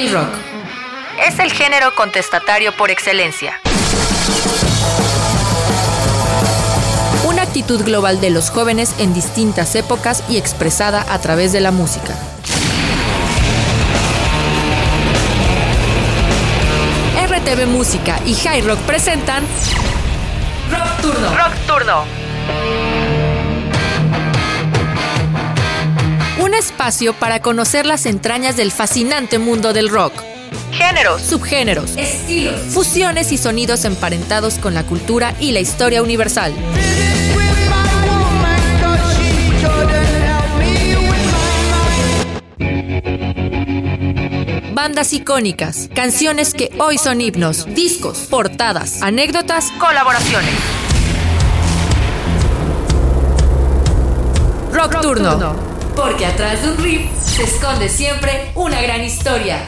El rock es el género contestatario por excelencia. Una actitud global de los jóvenes en distintas épocas y expresada a través de la música. RTV Música y High Rock presentan Rock Turno. Rock Turno. Un espacio para conocer las entrañas del fascinante mundo del rock. Géneros, subgéneros, estilos, fusiones y sonidos emparentados con la cultura y la historia universal. bandas icónicas, canciones que hoy son himnos, discos, portadas, anécdotas, colaboraciones. Rock, Turno. Porque atrás de un riff se esconde siempre una gran historia.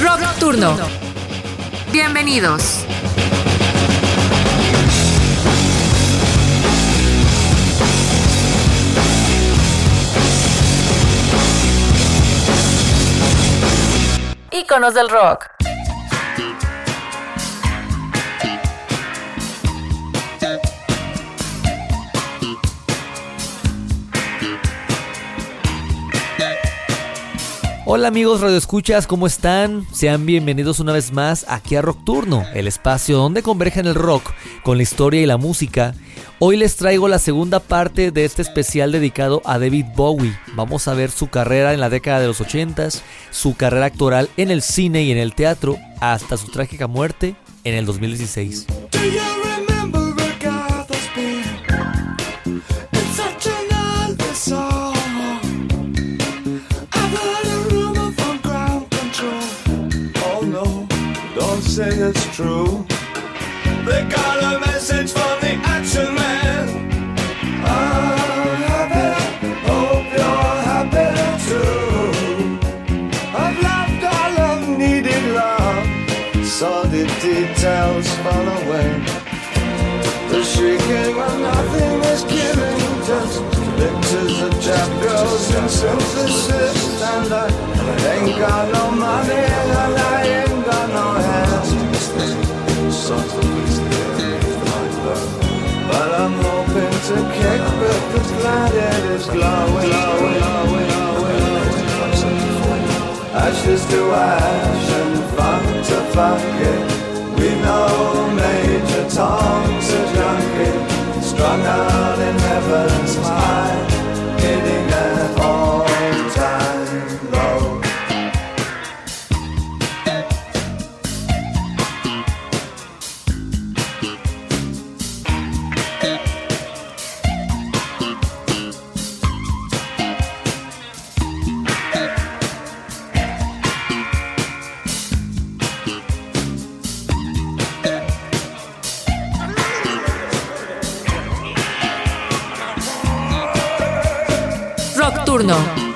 Rock Turno. Bienvenidos. Íconos del rock. Hola amigos radioescuchas, ¿cómo están? Sean bienvenidos una vez más aquí a Rock Turno, el espacio donde convergen el rock con la historia y la música. Hoy les traigo la segunda parte de este especial dedicado a David Bowie. Vamos a ver su carrera en la década de los 80, su carrera actoral en el cine y en el teatro, hasta su trágica muerte en el 2016. Say it's true. They got a message from the action man. I'm happy, hope you're happy too. I've loved all of needed love, saw the details fall away. The shrieking when nothing is given, just pictures of chap girls in synthesis. And I ain't got no money and I ain't. But I'm hoping to kick, but the planet is glowing, glowing, glowing, glowing. Ashes to ash and funk to funk it. We know Major Tom's a junkie, strung out in heaven's high, hitting turno.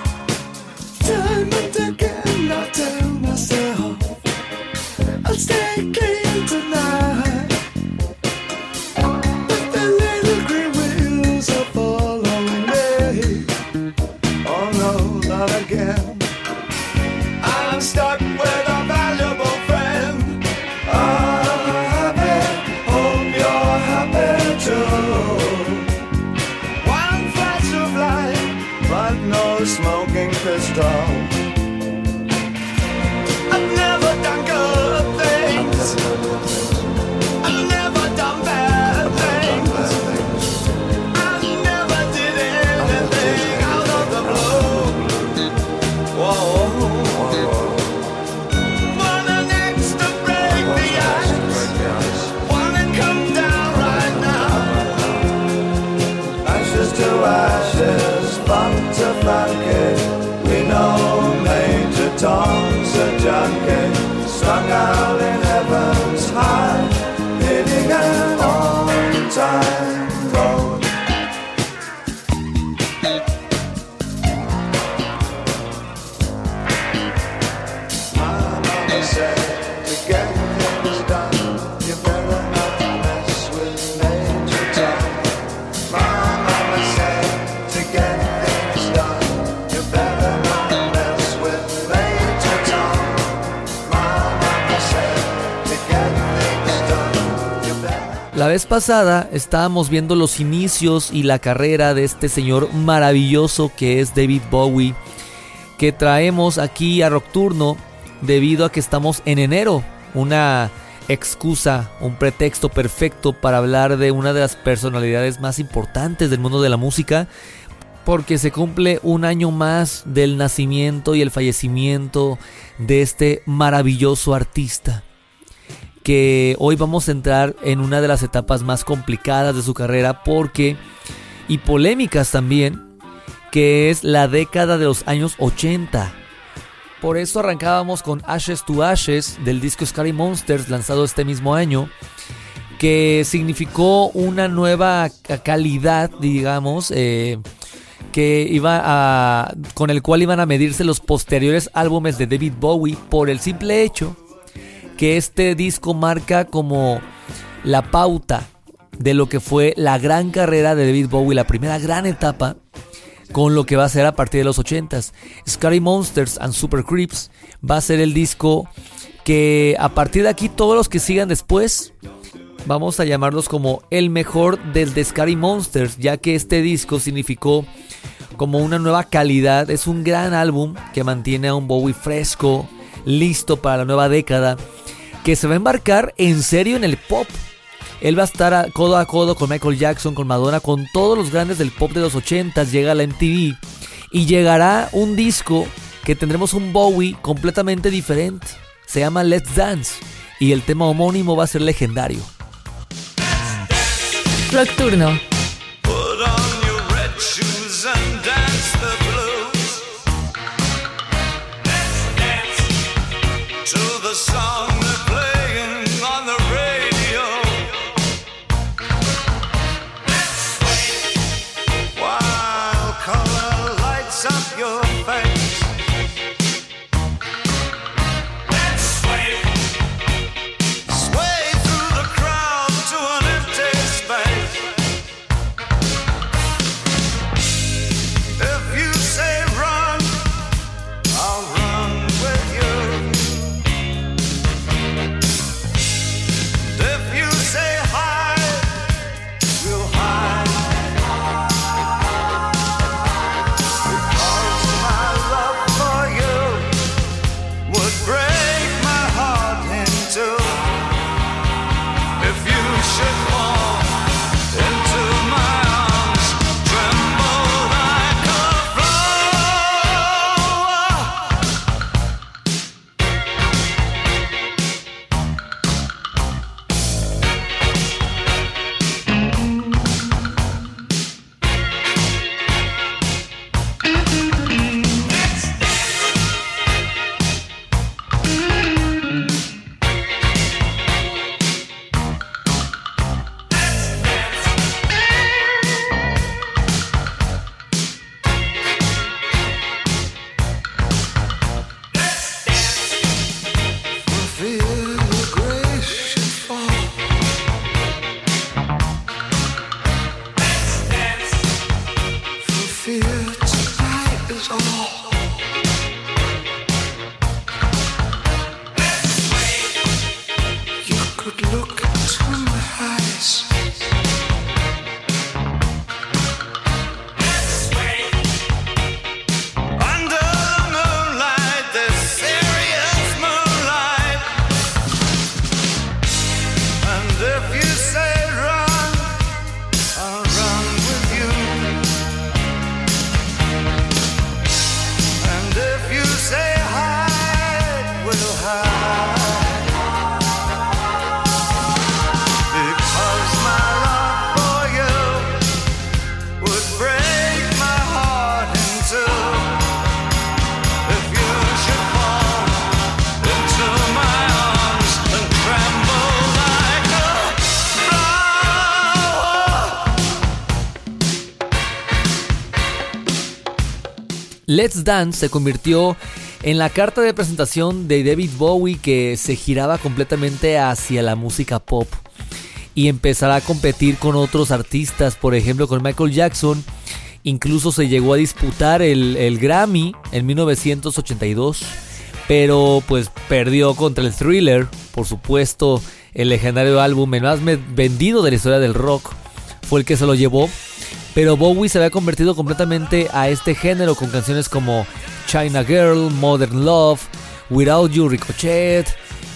Vez pasada estábamos viendo los inicios y la carrera de este señor maravilloso que es David Bowie, que traemos aquí a Rockturno debido a que estamos en enero, una excusa, un pretexto perfecto para hablar de una de las personalidades más importantes del mundo de la música, porque se cumple un año más del nacimiento y el fallecimiento de este maravilloso artista que hoy vamos a entrar en una de las etapas más complicadas de su carrera porque y polémicas también, que es la década de los años 80. Por eso arrancábamos con Ashes to Ashes del disco Scary Monsters lanzado este mismo año, que significó una nueva calidad, digamos, eh, que iba a, con el cual iban a medirse los posteriores álbumes de David Bowie por el simple hecho que este disco marca como la pauta de lo que fue la gran carrera de David Bowie, la primera gran etapa con lo que va a ser a partir de los 80s. Scary Monsters and Super Creeps va a ser el disco que a partir de aquí todos los que sigan después vamos a llamarlos como el mejor del de Scary Monsters, ya que este disco significó como una nueva calidad, es un gran álbum que mantiene a un Bowie fresco, listo para la nueva década, que se va a embarcar en serio en el pop. Él va a estar codo a codo con Michael Jackson, con Madonna, con todos los grandes del pop de los 80s, llega a la MTV y llegará un disco que tendremos un Bowie completamente diferente. Se llama Let's Dance y el tema homónimo va a ser legendario. Nocturno. Let's Dance se convirtió en la carta de presentación de David Bowie que se giraba completamente hacia la música pop y empezará a competir con otros artistas, por ejemplo con Michael Jackson. Incluso se llegó a disputar el, el Grammy en 1982, pero pues perdió contra el Thriller, por supuesto el legendario álbum más vendido de la historia del rock, fue el que se lo llevó. Pero Bowie se había convertido completamente a este género con canciones como China Girl, Modern Love, Without You Ricochet,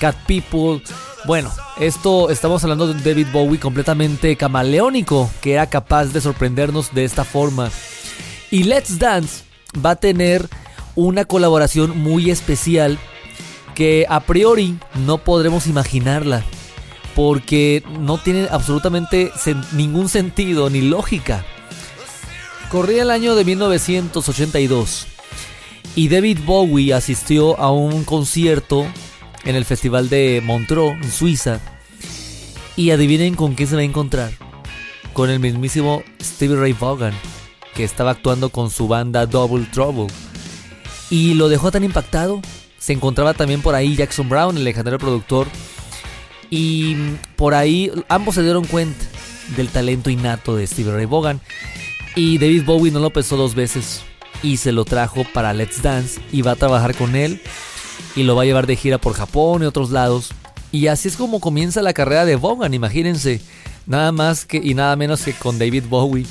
Cat People. Bueno, esto estamos hablando de un David Bowie completamente camaleónico que era capaz de sorprendernos de esta forma. Y Let's Dance va a tener una colaboración muy especial que a priori no podremos imaginarla porque no tiene absolutamente ningún sentido ni lógica. Corría el año de 1982 y David Bowie asistió a un concierto en el Festival de Montreux, en Suiza. Y adivinen con quién se va a encontrar. Con el mismísimo Stevie Ray Vaughan, que estaba actuando con su banda Double Trouble. Y lo dejó tan impactado. Se encontraba también por ahí Jackson Brown, el legendario productor. Y por ahí ambos se dieron cuenta del talento innato de Stevie Ray Vaughan. Y David Bowie no lo pensó dos veces y se lo trajo para Let's Dance y va a trabajar con él y lo va a llevar de gira por Japón y otros lados. Y así es como comienza la carrera de Vaughan, imagínense, nada más que y nada menos que con David Bowie.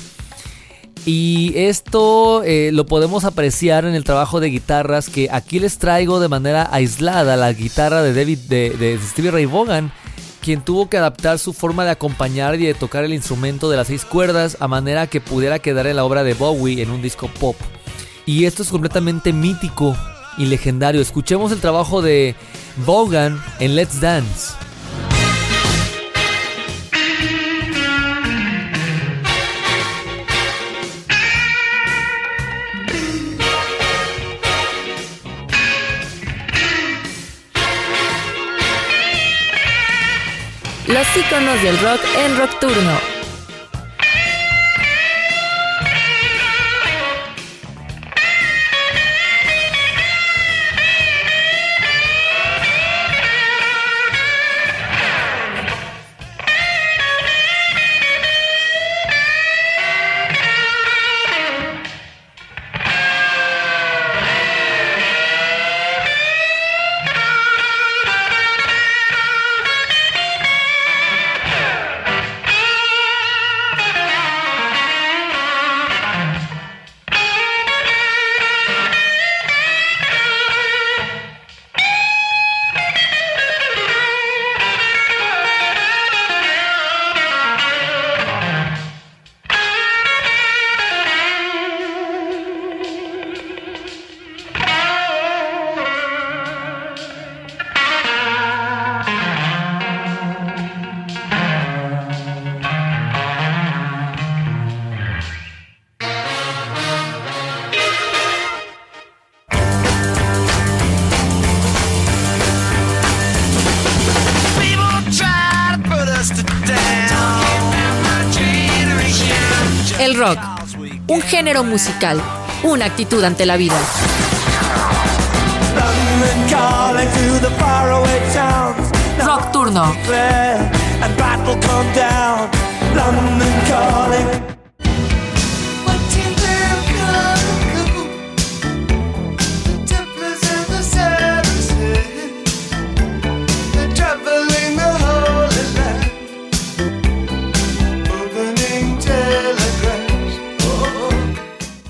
Y esto eh, lo podemos apreciar en el trabajo de guitarras que aquí les traigo de manera aislada la guitarra de David de, de Stevie Ray Vaughan, quien tuvo que adaptar su forma de acompañar y de tocar el instrumento de las seis cuerdas a manera que pudiera quedar en la obra de Bowie en un disco pop. Y esto es completamente mítico y legendario. Escuchemos el trabajo de Vaughan en Let's Dance. Iconos del rock en Rockturno. un género musical, una actitud ante la vida. Rock Turno.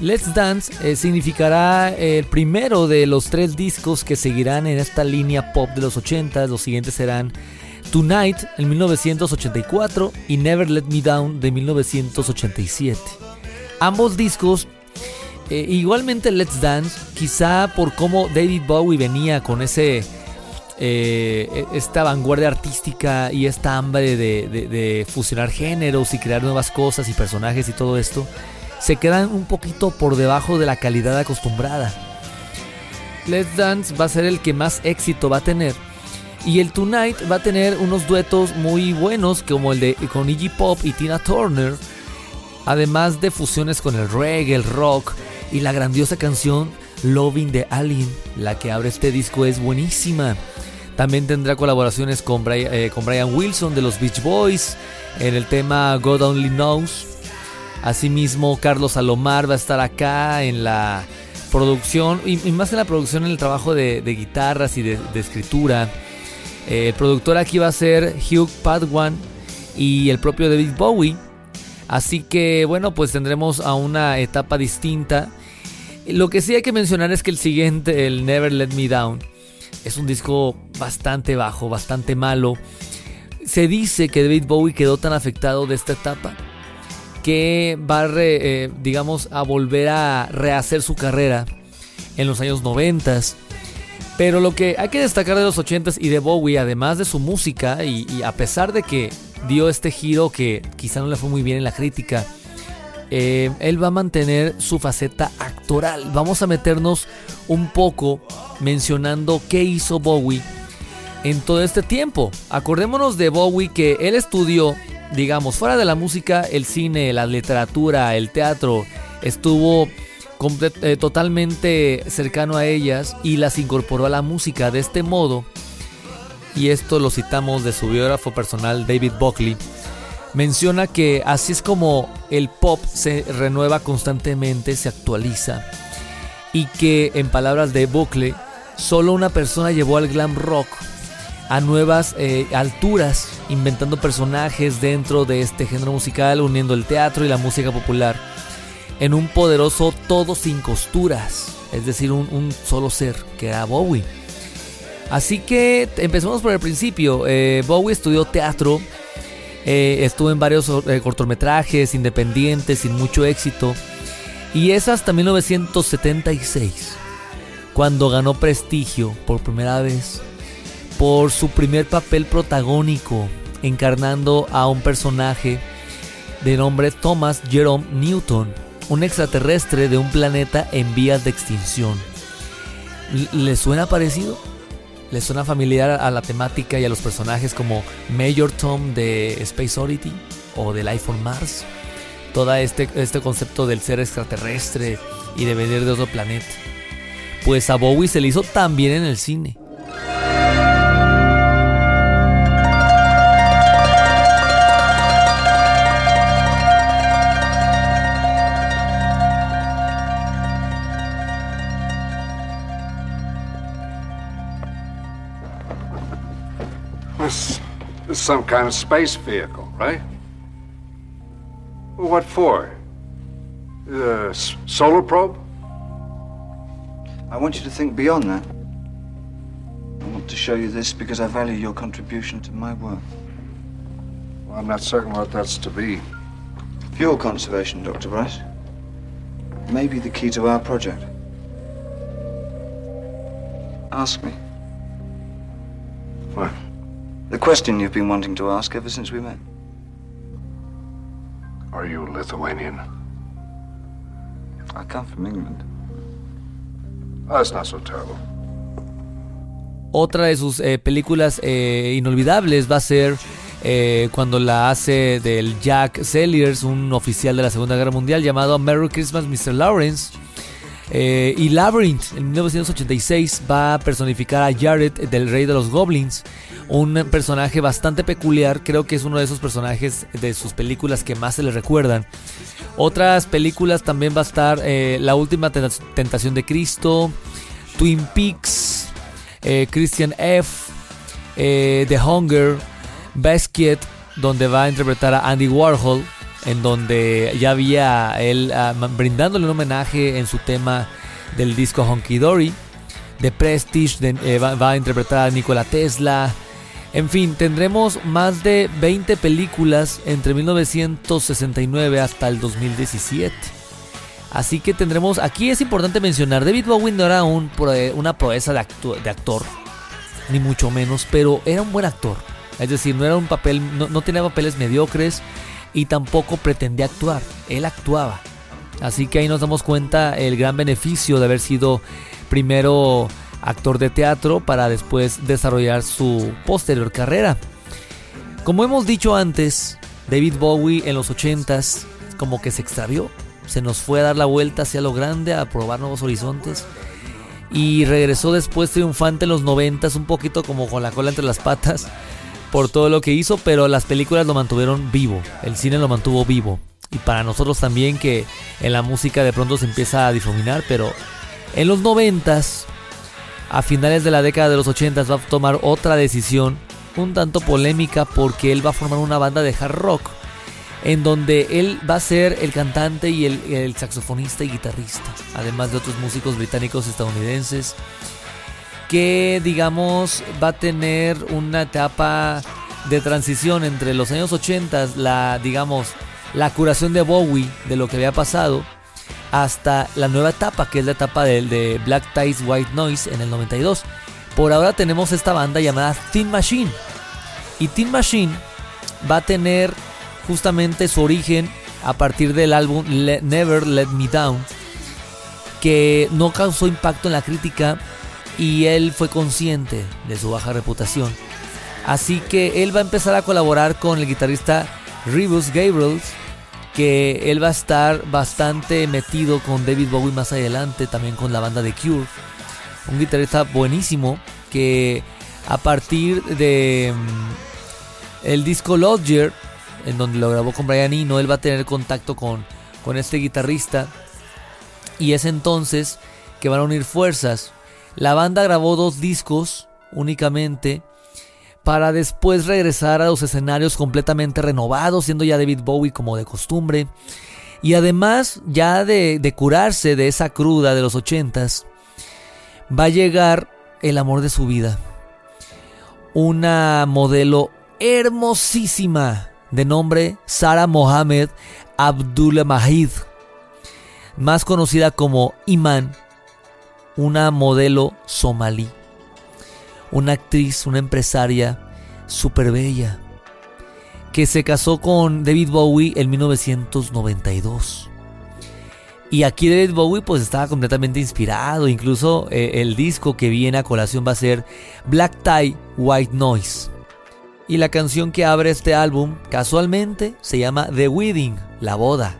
Let's Dance eh, significará el primero de los tres discos que seguirán en esta línea pop de los 80. Los siguientes serán Tonight en 1984 y Never Let Me Down de 1987. Ambos discos, eh, igualmente Let's Dance, quizá por cómo David Bowie venía con ese eh, e, esta vanguardia artística y esta hambre de, fusionar géneros y crear nuevas cosas y personajes y todo esto, se quedan un poquito por debajo de la calidad acostumbrada. Let's Dance va a ser el que más éxito va a tener. Y el Tonight va a tener unos duetos muy buenos como el de con Iggy Pop y Tina Turner. Además de fusiones con el reggae, el rock y la grandiosa canción Loving the Alien. La que abre este disco es buenísima. También tendrá colaboraciones con Brian, eh, con Brian Wilson de los Beach Boys en el tema God Only Knows. Asimismo, Carlos Salomar va a estar acá en la producción, y, más en la producción, en el trabajo de, guitarras y de, escritura. el productor aquí va a ser Hugh Padwan y el propio David Bowie. Así que bueno, pues tendremos a una etapa distinta. Lo que sí hay que mencionar es que el siguiente, el Never Let Me Down, es un disco bastante bajo, bastante malo. Se dice que David Bowie quedó tan afectado de esta etapa que va, a eh, digamos, a volver a rehacer su carrera en los años 90. Pero lo que hay que destacar de los 80s y de Bowie, además de su música, y, a pesar de que dio este giro que quizá no le fue muy bien en la crítica, eh, él va a mantener su faceta actoral. Vamos a meternos un poco mencionando qué hizo Bowie en todo este tiempo. Acordémonos de Bowie que él estudió digamos, fuera de la música, el cine, la literatura, el teatro, estuvo eh, totalmente cercano a ellas y las incorporó a la música de este modo. Y esto lo citamos de su biógrafo personal David Buckley. Menciona que así es como el pop se renueva constantemente, se actualiza. Y que en palabras de Buckley, solo una persona llevó al glam rock a nuevas eh, alturas, inventando personajes dentro de este género musical, uniendo el teatro y la música popular en un poderoso todo sin costuras, es decir, un, solo ser, que era Bowie. Así que empecemos por el principio. Eh, Bowie estudió teatro, eh, estuvo en varios cortometrajes independientes sin mucho éxito, y es hasta 1976 cuando ganó prestigio por primera vez por su primer papel protagónico, encarnando a un personaje de nombre Thomas Jerome Newton, un extraterrestre de un planeta en vías de extinción. ¿Le suena parecido? ¿Le suena familiar a la temática y a los personajes como Major Tom de Space Oddity o del iPhone Mars? Todo este, este concepto del ser extraterrestre y de venir de otro planeta. Pues a Bowie se le hizo también en el cine. Some kind of space vehicle, right? Well, what for? The solar probe? I want you to think beyond that. I want to show you this because I value your contribution to my work. Well, I'm not certain what that's to be. Fuel conservation, Dr. Bryce. May be the key to our project. Ask me. What? The question you've been wanting to ask ever since we met. Are you Lithuanian? I come from England. Oh, that's not so terrible. Otra de sus eh, películas eh, inolvidables va a ser eh, cuando la hace del Jack Selliers, un oficial de la Segunda Guerra Mundial llamado Merry Christmas Mr. Lawrence. Eh, y Labyrinth en 1986 va a personificar a Jared del Rey de los Goblins, un personaje bastante peculiar, creo que es uno de esos personajes de sus películas que más se le recuerdan. Otras películas también va a estar eh, La Última Tentación de Cristo, Twin Peaks, eh, Christian F., The Hunger, Basket, donde va a interpretar a Andy Warhol en donde ya había él ah, brindándole un homenaje en su tema del disco Honky Dory. The Prestige eh, va, a interpretar a Nikola Tesla. En fin, tendremos más de 20 películas entre 1969 hasta el 2017. Así que tendremos, aquí es importante mencionar, David Bowie no era un, una proeza de, de, actor, ni mucho menos, pero era un buen actor. Es decir, no era un papel, no tenía papeles mediocres, y tampoco pretendía actuar, él actuaba. Así que ahí nos damos cuenta el gran beneficio de haber sido primero actor de teatro para después desarrollar su posterior carrera. Como hemos dicho antes, David Bowie en los 80s como que se extravió, se nos fue a dar la vuelta hacia lo grande, a probar nuevos horizontes y regresó después triunfante en los 90s un poquito como con la cola entre las patas por todo lo que hizo, pero las películas lo mantuvieron vivo, el cine lo mantuvo vivo. Y para nosotros también que en la música de pronto se empieza a difuminar, pero en los noventas a finales de la década de los 80 va a tomar otra decisión un tanto polémica porque él va a formar una banda de hard rock en donde él va a ser el cantante y el, saxofonista y guitarrista, además de otros músicos británicos estadounidenses, que digamos va a tener una etapa de transición entre los años 80, la digamos la curación de Bowie de lo que había pasado, hasta la nueva etapa, que es la etapa de, de Black Ties White Noise en el 92. Por ahora tenemos esta banda llamada Teen Machine. Y Teen Machine va a tener justamente su origen a partir del álbum Never Let Me Down, que no causó impacto en la crítica y él fue consciente de su baja reputación. Así que él va a empezar a colaborar con el guitarrista Rebus Gabriels, que él va a estar bastante metido con David Bowie más adelante, también con la banda de Cure. Un guitarrista buenísimo que a partir de mm, el disco Lodger en donde lo grabó con Brian Eno, él va a tener contacto con, con este guitarrista. Y es entonces que van a unir fuerzas. La banda grabó dos discos únicamente para después regresar a los escenarios completamente renovados, siendo ya David Bowie como de costumbre. Y además, ya de, curarse de esa cruda de los ochentas, va a llegar el amor de su vida. Una modelo hermosísima de nombre Sara Mohamed Abdullah Mahid, más conocida como Iman, una modelo somalí, una actriz, una empresaria súper bella, que se casó con David Bowie en 1992. Y aquí David Bowie pues estaba completamente inspirado, incluso eh, el disco que viene a colación va a ser Black Tie White Noise. Y la canción que abre este álbum casualmente se llama The Wedding, la boda.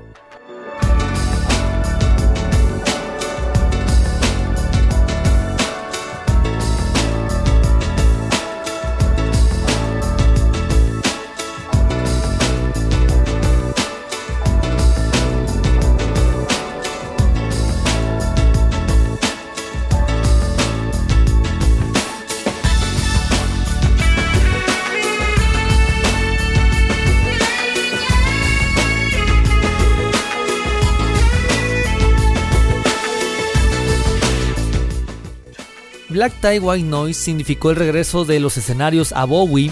Black Tie White Noise significó el regreso de los escenarios a Bowie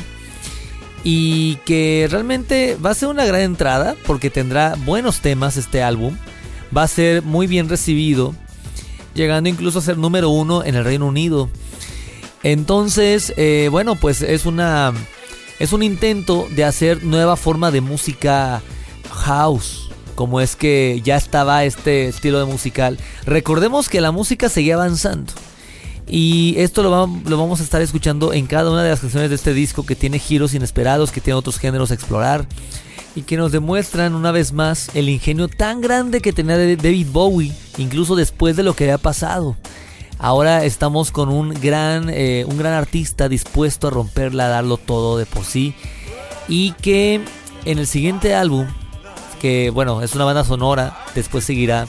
y que realmente va a ser una gran entrada porque tendrá buenos temas este álbum, va a ser muy bien recibido, llegando incluso a ser número uno en el Reino Unido. Entonces, eh, bueno, pues es una es un intento de hacer nueva forma de música house, como es que ya estaba este estilo de musical. Recordemos que la música seguía avanzando. Y esto lo, vamos a estar escuchando en cada una de las canciones de este disco que tiene giros inesperados, que tiene otros géneros a explorar y que nos demuestran una vez más el ingenio tan grande que tenía David Bowie, incluso después de lo que había pasado. Ahora estamos con un gran, eh, un gran artista dispuesto a romperla, a darlo todo de por sí. Y que en el siguiente álbum, que bueno, es una banda sonora, después seguirá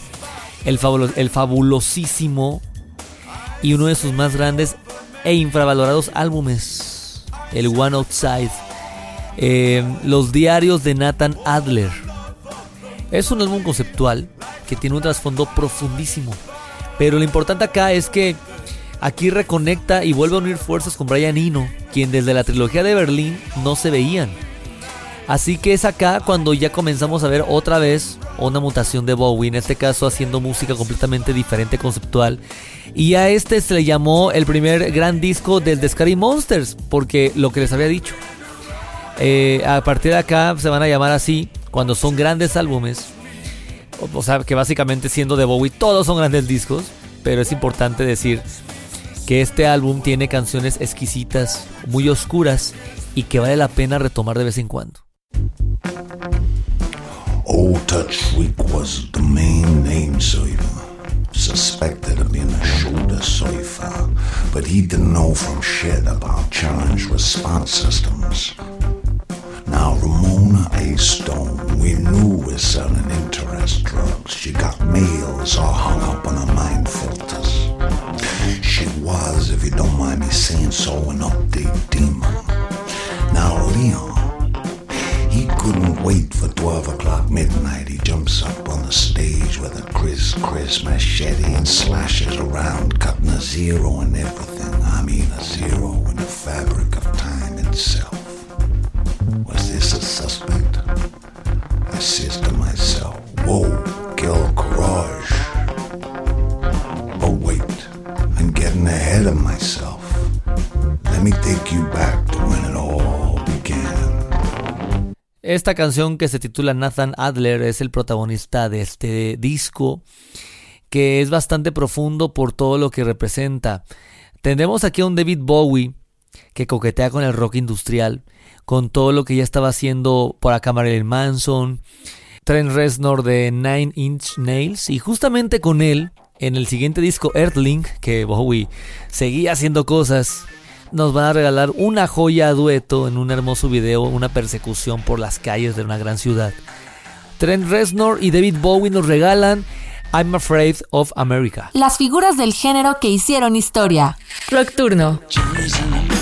el, el fabulosísimo y uno de sus más grandes e infravalorados álbumes, el One Outside, eh, Los diarios de Nathan Adler. Es un álbum conceptual que tiene un trasfondo profundísimo, pero lo importante acá es que aquí reconecta y vuelve a unir fuerzas con Brian Eno, quien desde la trilogía de Berlín no se veían. Así que es acá cuando ya comenzamos a ver otra vez una mutación de Bowie, en este caso haciendo música completamente diferente, conceptual. Y a este se le llamó el primer gran disco del The Monsters, porque lo que les había dicho. Eh, a partir de acá se van a llamar así cuando son grandes álbumes. O sea, que básicamente siendo de Bowie todos son grandes discos, pero es importante decir que este álbum tiene canciones exquisitas, muy oscuras y que vale la pena retomar de vez en cuando. Old Touch Shriek was the main name saver, suspected of being a shoulder cipher, but he didn't know from shit about challenge response systems. Now Ramona A. Stone, we knew was selling interest drugs. She got mails all hung up on her mind filters. She was, if you don't mind me saying so an update demon. Now Leon, he couldn't wait for 12 o'clock midnight. He jumps up on the stage with a Chris Chris machete and slashes around, cutting a zero in everything. I mean a zero in the fabric of time itself. Was this a suspect? I says to myself, whoa, Gil Courage. But wait, I'm getting ahead of myself. Let me take you back Esta canción que se titula Nathan Adler es el protagonista de este disco que es bastante profundo por todo lo que representa. Tendremos aquí a un David Bowie que coquetea con el rock industrial, con todo lo que ya estaba haciendo por acá Marilyn Manson, Trent Reznor de Nine Inch Nails y justamente con él en el siguiente disco Earthling que Bowie seguía haciendo cosas nos van a regalar una joya a dueto en un hermoso video, una persecución por las calles de una gran ciudad. Trent Reznor y David Bowie nos regalan I'm Afraid of America. Las figuras del género que hicieron historia. Nocturno. I'm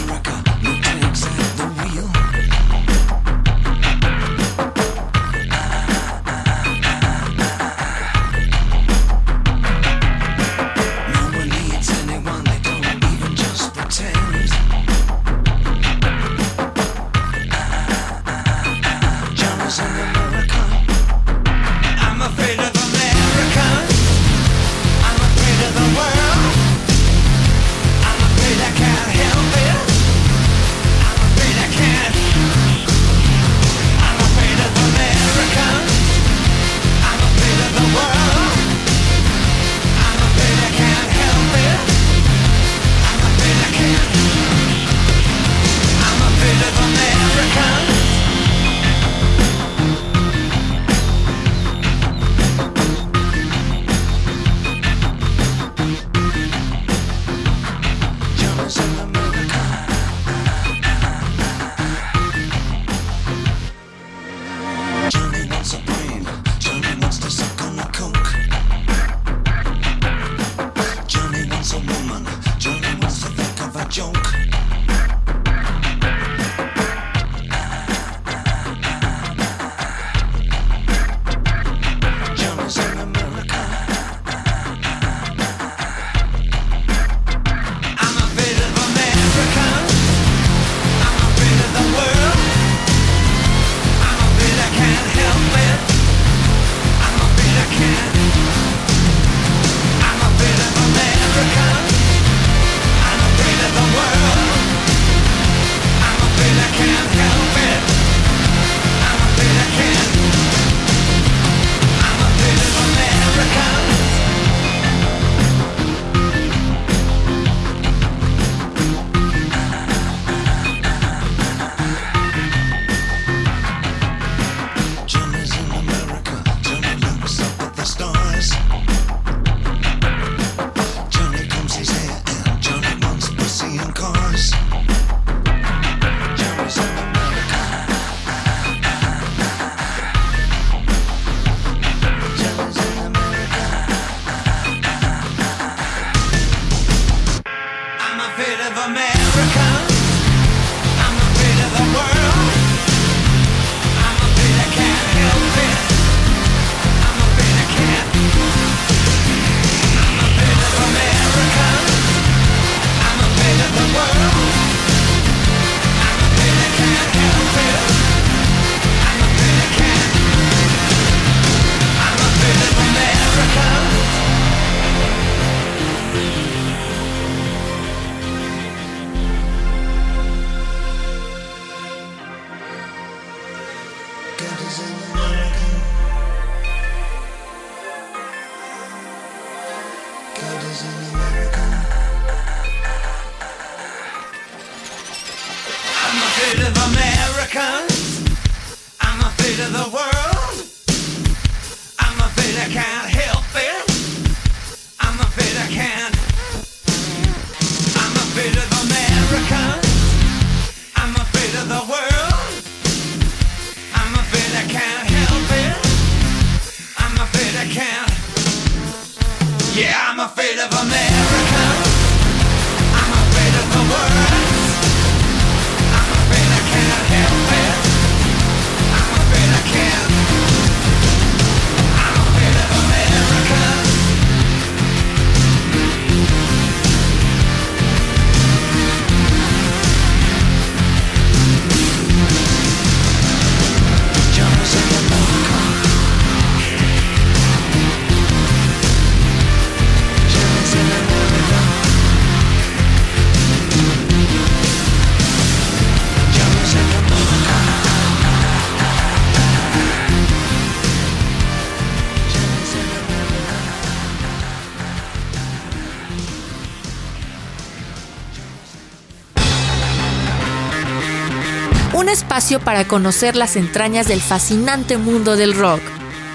espacio para conocer las entrañas del fascinante mundo del rock.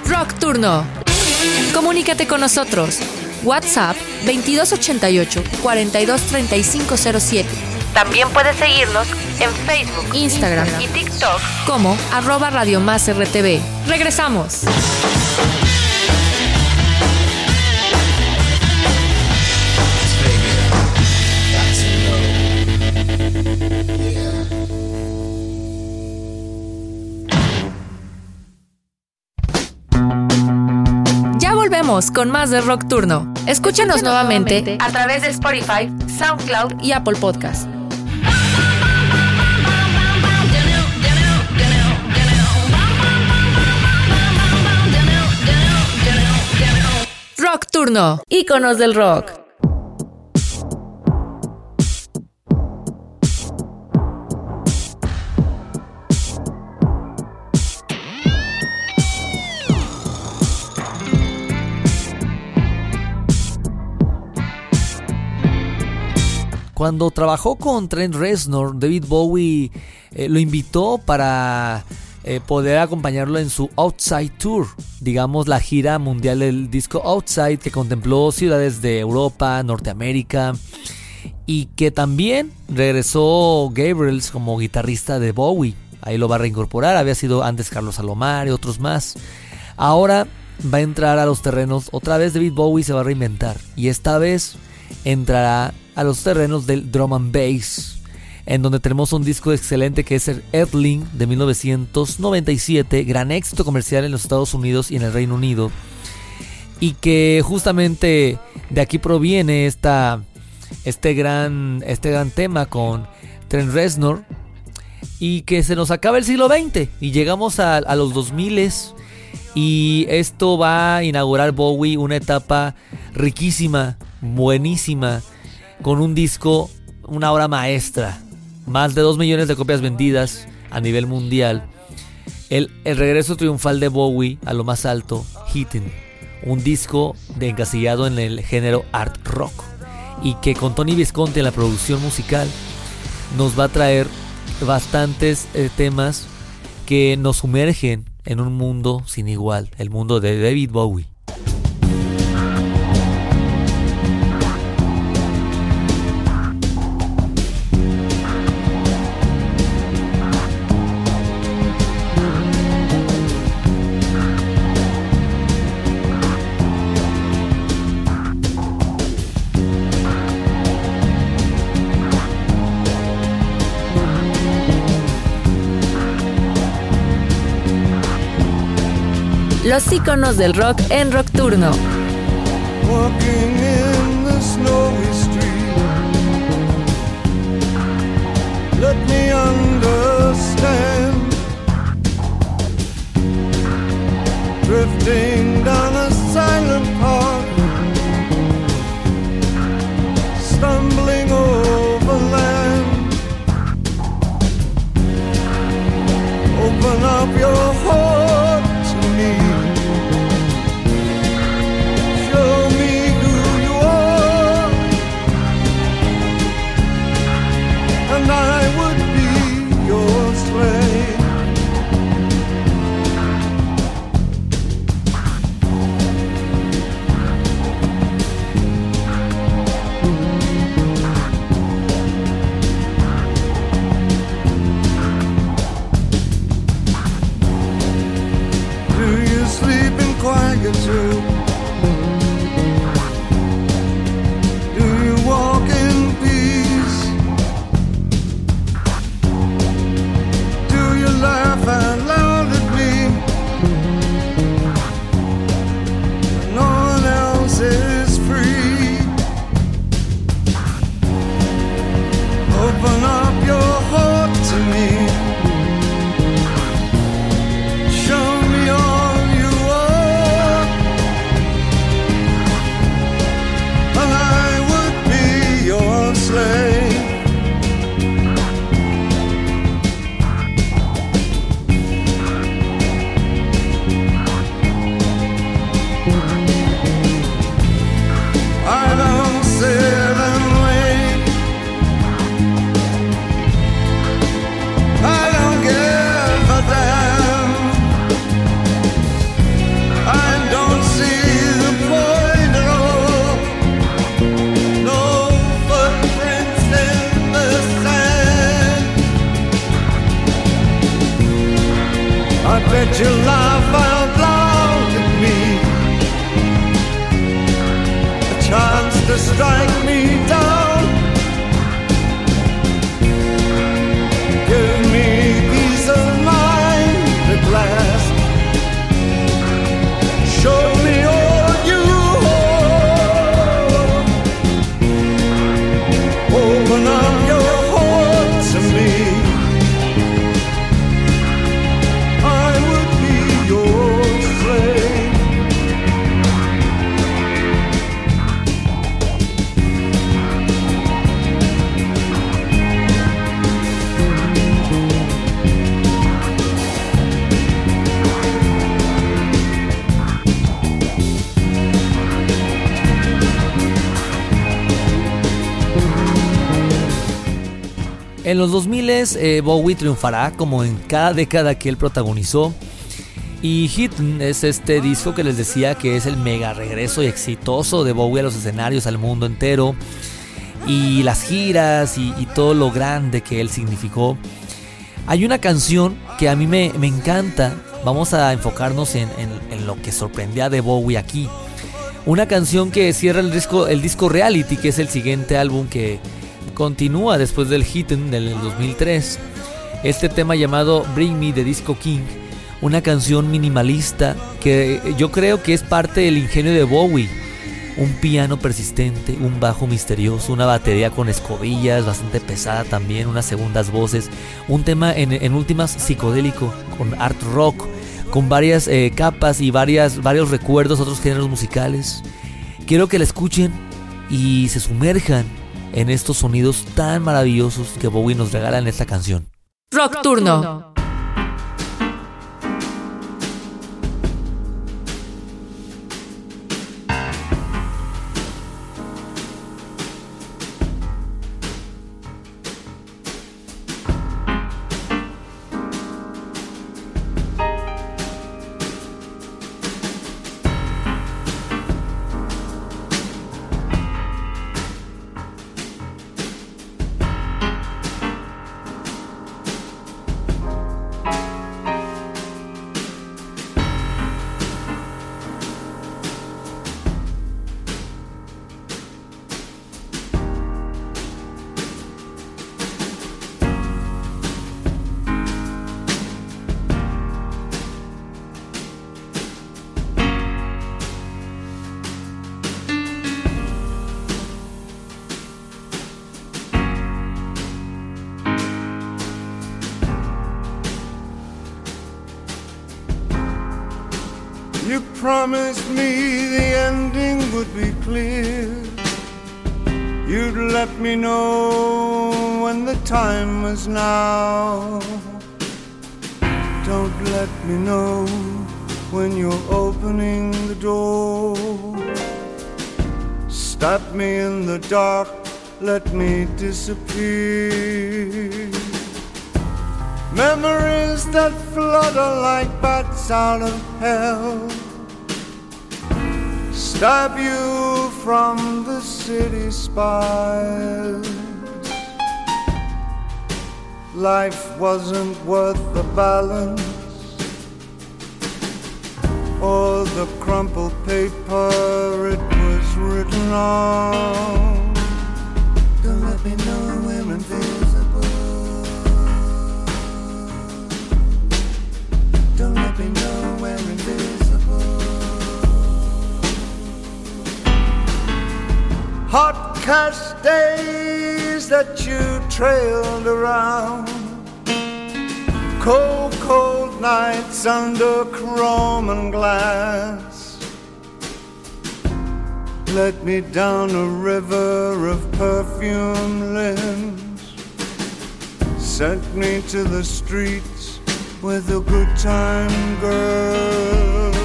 Rock Turno. Comunícate con nosotros. WhatsApp 2288 423507. También puedes seguirnos en Facebook, Instagram y TikTok como arroba Radio Más RTV. Regresamos. Con más de Rock Turno. Escúchanos nuevamente a través de Spotify, SoundCloud y Apple Podcast. Rock Turno, íconos del rock. Cuando trabajó con Trent Reznor, David Bowie eh, lo invitó para eh, poder acompañarlo en su Outside Tour, digamos la gira mundial del disco Outside que contempló ciudades de Europa, Norteamérica y que también regresó Gabriels como guitarrista de Bowie. Ahí lo va a reincorporar, había sido antes Carlos Salomar y otros más. Ahora va a entrar a los terrenos, otra vez David Bowie se va a reinventar y esta vez entrará a los terrenos del drum and bass, en donde tenemos un disco excelente que es el Earthling de 1997, gran éxito comercial en los Estados Unidos y en el Reino Unido, y que justamente de aquí proviene esta, este, gran, este gran tema con Trent Reznor, y que se nos acaba el siglo XX y llegamos a, a los 2000 y esto va a inaugurar Bowie una etapa riquísima, buenísima, con un disco, una obra maestra, más de 2 millones de copias vendidas a nivel mundial. El, el regreso triunfal de Bowie a lo más alto, Hitting, un disco de encasillado en el género art rock y que con Tony Visconti en la producción musical nos va a traer bastantes eh, temas que nos sumergen en un mundo sin igual, el mundo de David Bowie. Los íconos del rock en Rock Turno. En los 2000 eh, Bowie triunfará como en cada década que él protagonizó. Y Hidden es este disco que les decía que es el mega regreso y exitoso de Bowie a los escenarios, al mundo entero. Y las giras y, y todo lo grande que él significó. Hay una canción que a mí me, me encanta. Vamos a enfocarnos en, en- en lo que sorprendía de Bowie aquí. Una canción que cierra el disco, el disco Reality, que es el siguiente álbum que continúa después del Hidden del 2003. Este tema llamado Bring Me de Disco King. Una canción minimalista que yo creo que es parte del ingenio de Bowie. Un piano persistente, un bajo misterioso, una batería con escobillas bastante pesada también, unas segundas voces. Un tema en, en últimas psicodélico, con art rock, con varias eh, capas y varias, varios recuerdos otros géneros musicales. Quiero que la escuchen y se sumerjan en estos sonidos tan maravillosos que Bowie nos regala en esta canción. Rock Turno. You promised me the ending would be clear. You'd let me know when the time was now. Don't let me know when you're opening the door. Stop me in the dark, let me disappear. Memories that flutter like bats out of hell. Stop you from the city spires. Life wasn't worth the balance or the crumpled paper it was written on. Don't let me know we're invisible. Don't Hot cash days that you trailed around. Cold, cold nights under chrome and glass. Let me down a river of perfume limbs. Sent me to the streets with a good time girl.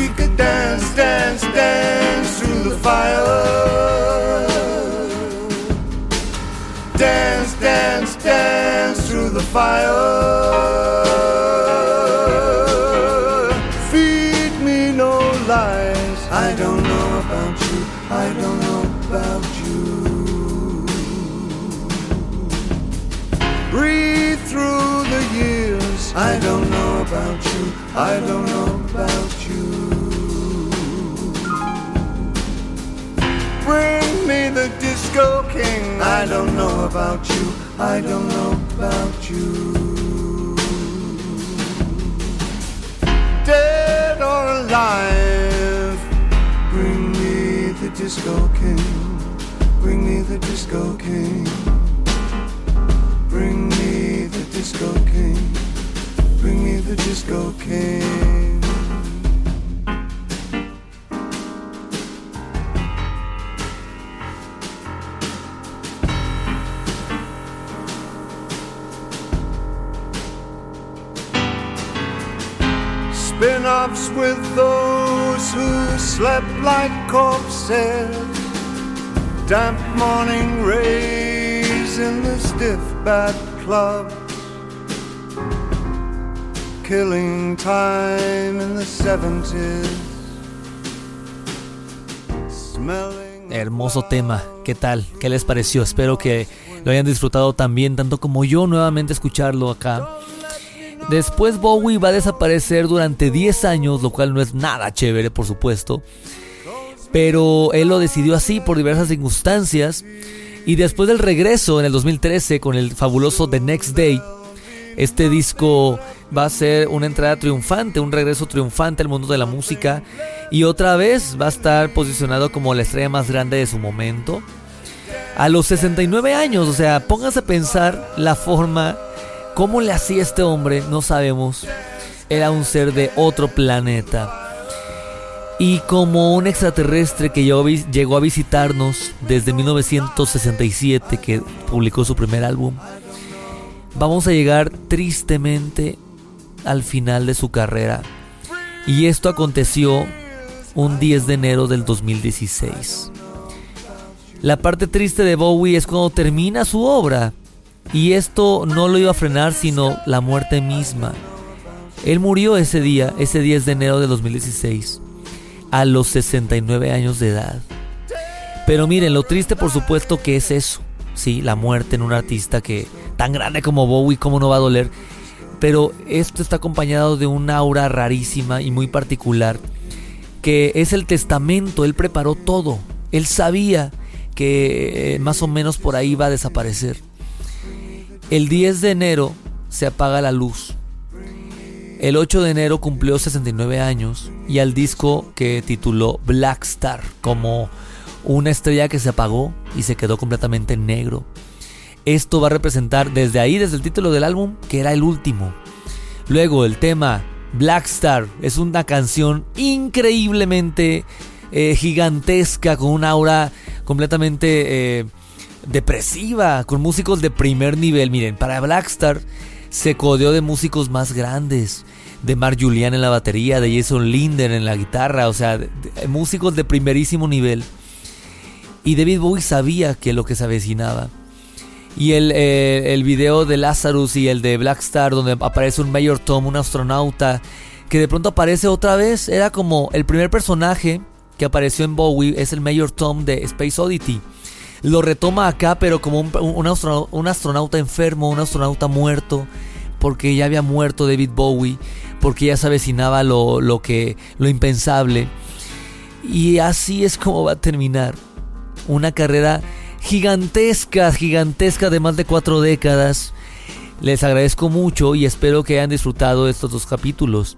we could dance, dance, dance through the fire. Dance, dance, dance through the fire. Feed me no lies. I don't know about you. I don't know about you. Breathe through the years. I don't know about you. I don't disco king. I don't know about you. I don't know about you. Dead or alive, bring me the disco king. Bring me the disco king. Bring me the disco king. Bring me the disco king. Offs with those who slept like corpses. Damp morning rays in the stiff bat club. Killing time in the 70s. Smelling. Hermoso tema, ¿qué tal? ¿Qué les pareció? Espero que lo hayan disfrutado también, tanto como yo nuevamente escucharlo acá. Después Bowie va a desaparecer durante 10 años, lo cual no es nada chévere, por supuesto. Pero él lo decidió así por diversas circunstancias. Y después del regreso en el 2013 con el fabuloso The Next Day, este disco va a ser una entrada triunfante, un regreso triunfante al mundo de la música. Y otra vez va a estar posicionado como la estrella más grande de su momento. A los 69 años, o sea, pónganse a pensar la forma ¿Cómo le hacía este hombre? No sabemos. Era un ser de otro planeta. Y como un extraterrestre que llegó a visitarnos desde 1967, que publicó su primer álbum, vamos a llegar tristemente al final de su carrera. Y esto aconteció un 10 de enero del 2016. La parte triste de Bowie es cuando termina su obra. Y esto no lo iba a frenar sino la muerte misma. Él murió ese día, ese 10 de enero de 2016, a los 69 años de edad. Pero miren, lo triste por supuesto que es eso, sí, la muerte en un artista que tan grande como Bowie, cómo no va a doler. Pero esto está acompañado de un aura rarísima y muy particular, que es el testamento, él preparó todo, él sabía que eh, más o menos por ahí va a desaparecer. El 10 de enero se apaga la luz. El 8 de enero cumplió 69 años y al disco que tituló Black Star como una estrella que se apagó y se quedó completamente negro. Esto va a representar desde ahí, desde el título del álbum, que era el último. Luego el tema Black Star es una canción increíblemente eh, gigantesca con una aura completamente... Eh, depresiva, con músicos de primer nivel. Miren, para Blackstar se codeó de músicos más grandes, de Mark Julian en la batería, de Jason Linder en la guitarra, o sea, músicos de primerísimo nivel. Y David Bowie sabía que lo que se avecinaba. Y el, eh, el video de Lazarus y el de Blackstar, donde aparece un Mayor Tom, un astronauta, que de pronto aparece otra vez, era como el primer personaje que apareció en Bowie, es el Mayor Tom de Space Oddity lo retoma acá, pero como un, astronauta, enfermo, un astronauta muerto, porque ya había muerto David Bowie, porque ya se avecinaba lo, lo, que, lo impensable. Y así es como va a terminar. Una carrera gigantesca, gigantesca de más de cuatro décadas. Les agradezco mucho y espero que hayan disfrutado estos dos capítulos.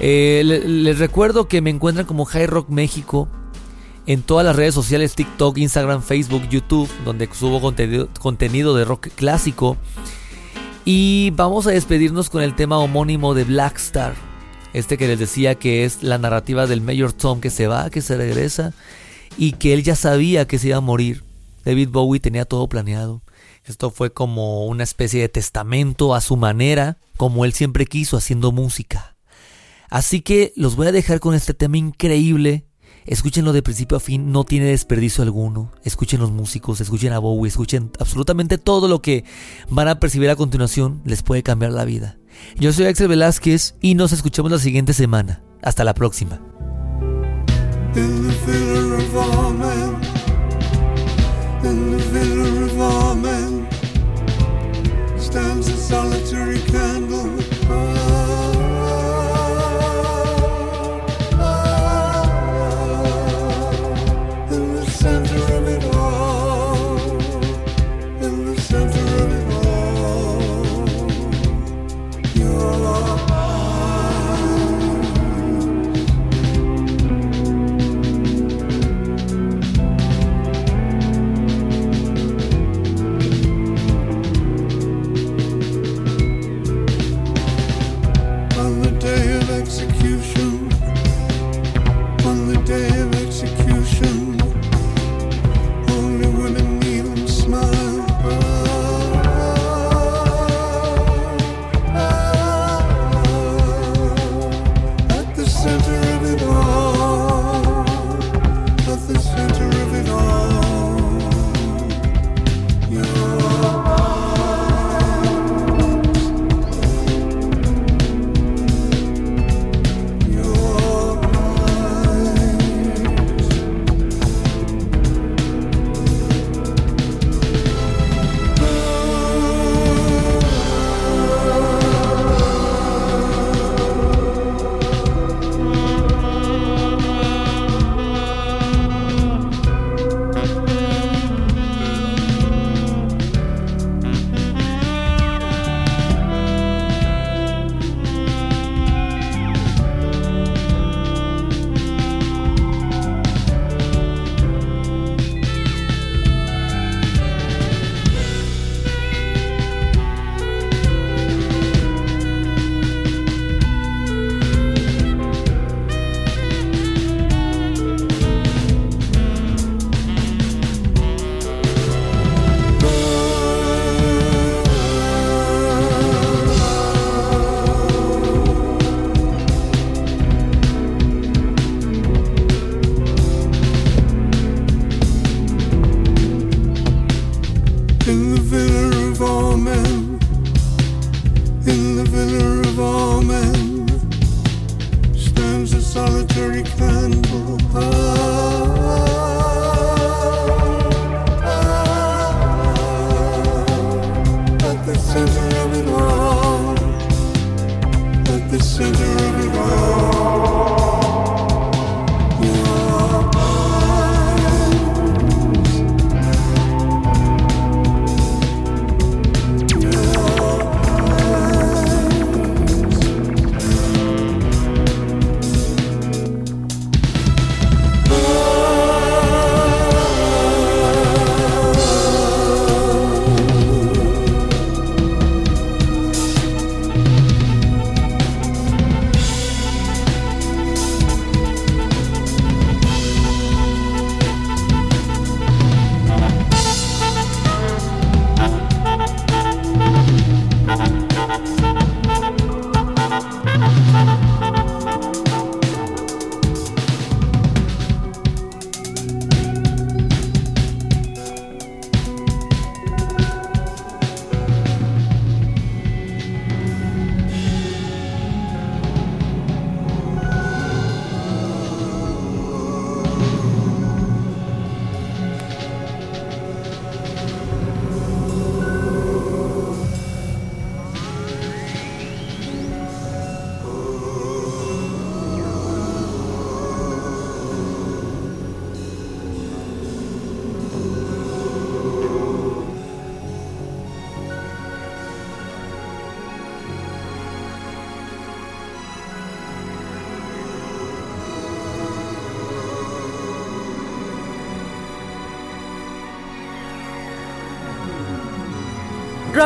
Eh, les recuerdo que me encuentran como High Rock México en todas las redes sociales, TikTok, Instagram, Facebook, YouTube, donde subo contenido, de rock clásico. Y vamos a despedirnos con el tema homónimo de Blackstar. Este que les decía que es la narrativa del Mayor Tom que se va, que se regresa y que él ya sabía que se iba a morir. David Bowie tenía todo planeado. Esto fue como una especie de testamento a su manera, como él siempre quiso haciendo música. Así que los voy a dejar con este tema increíble Escúchenlo de principio a fin, no tiene desperdicio alguno. Escuchen los músicos, escuchen a Bowie, escuchen absolutamente todo lo que van a percibir a continuación, les puede cambiar la vida. Yo soy Axel Velázquez y nos escuchamos la siguiente semana. Hasta la próxima.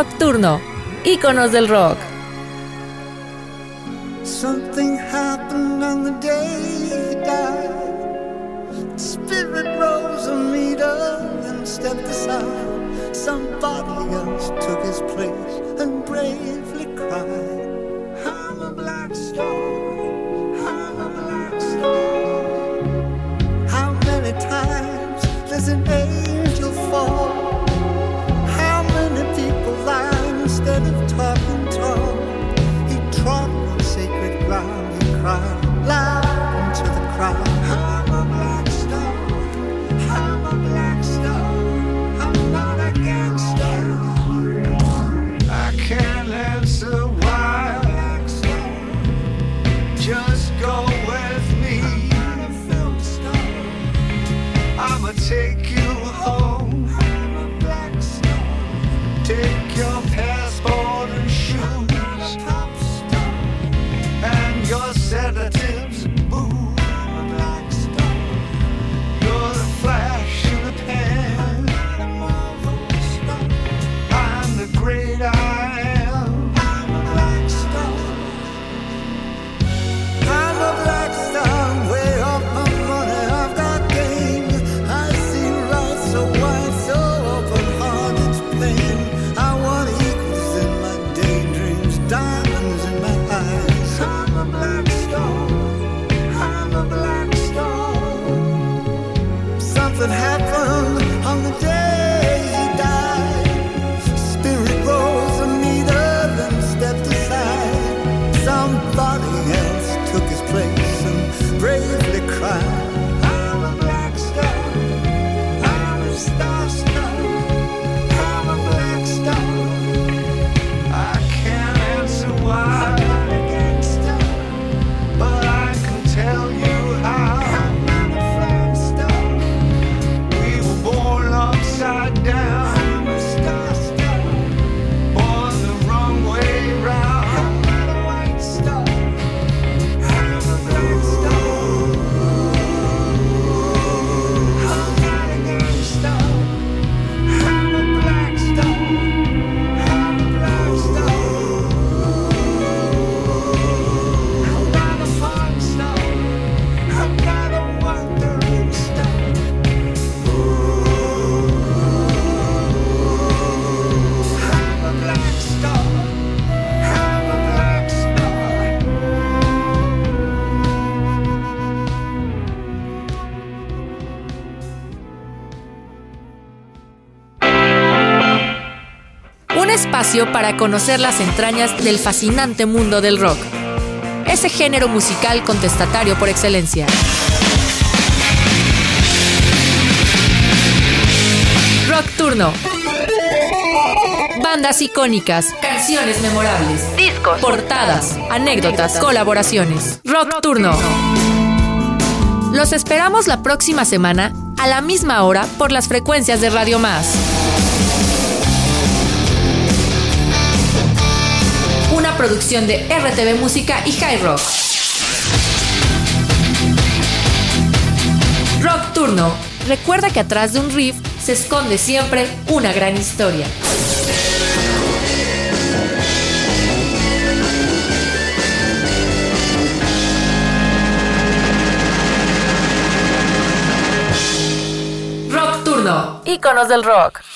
Rock Turno, íconos del rock. You cry loud into the crowd. para conocer las entrañas del fascinante mundo del rock, ese género musical contestatario por excelencia. Rock Turno. Bandas icónicas, canciones memorables, discos, portadas, anécdotas, colaboraciones. Rock Turno. Los esperamos la próxima semana a la misma hora por las frecuencias de Radio Más. producción de RTV Música y High Rock. Rock Turno. Recuerda que atrás de un riff se esconde siempre una gran historia. Rock Turno. Íconos del rock.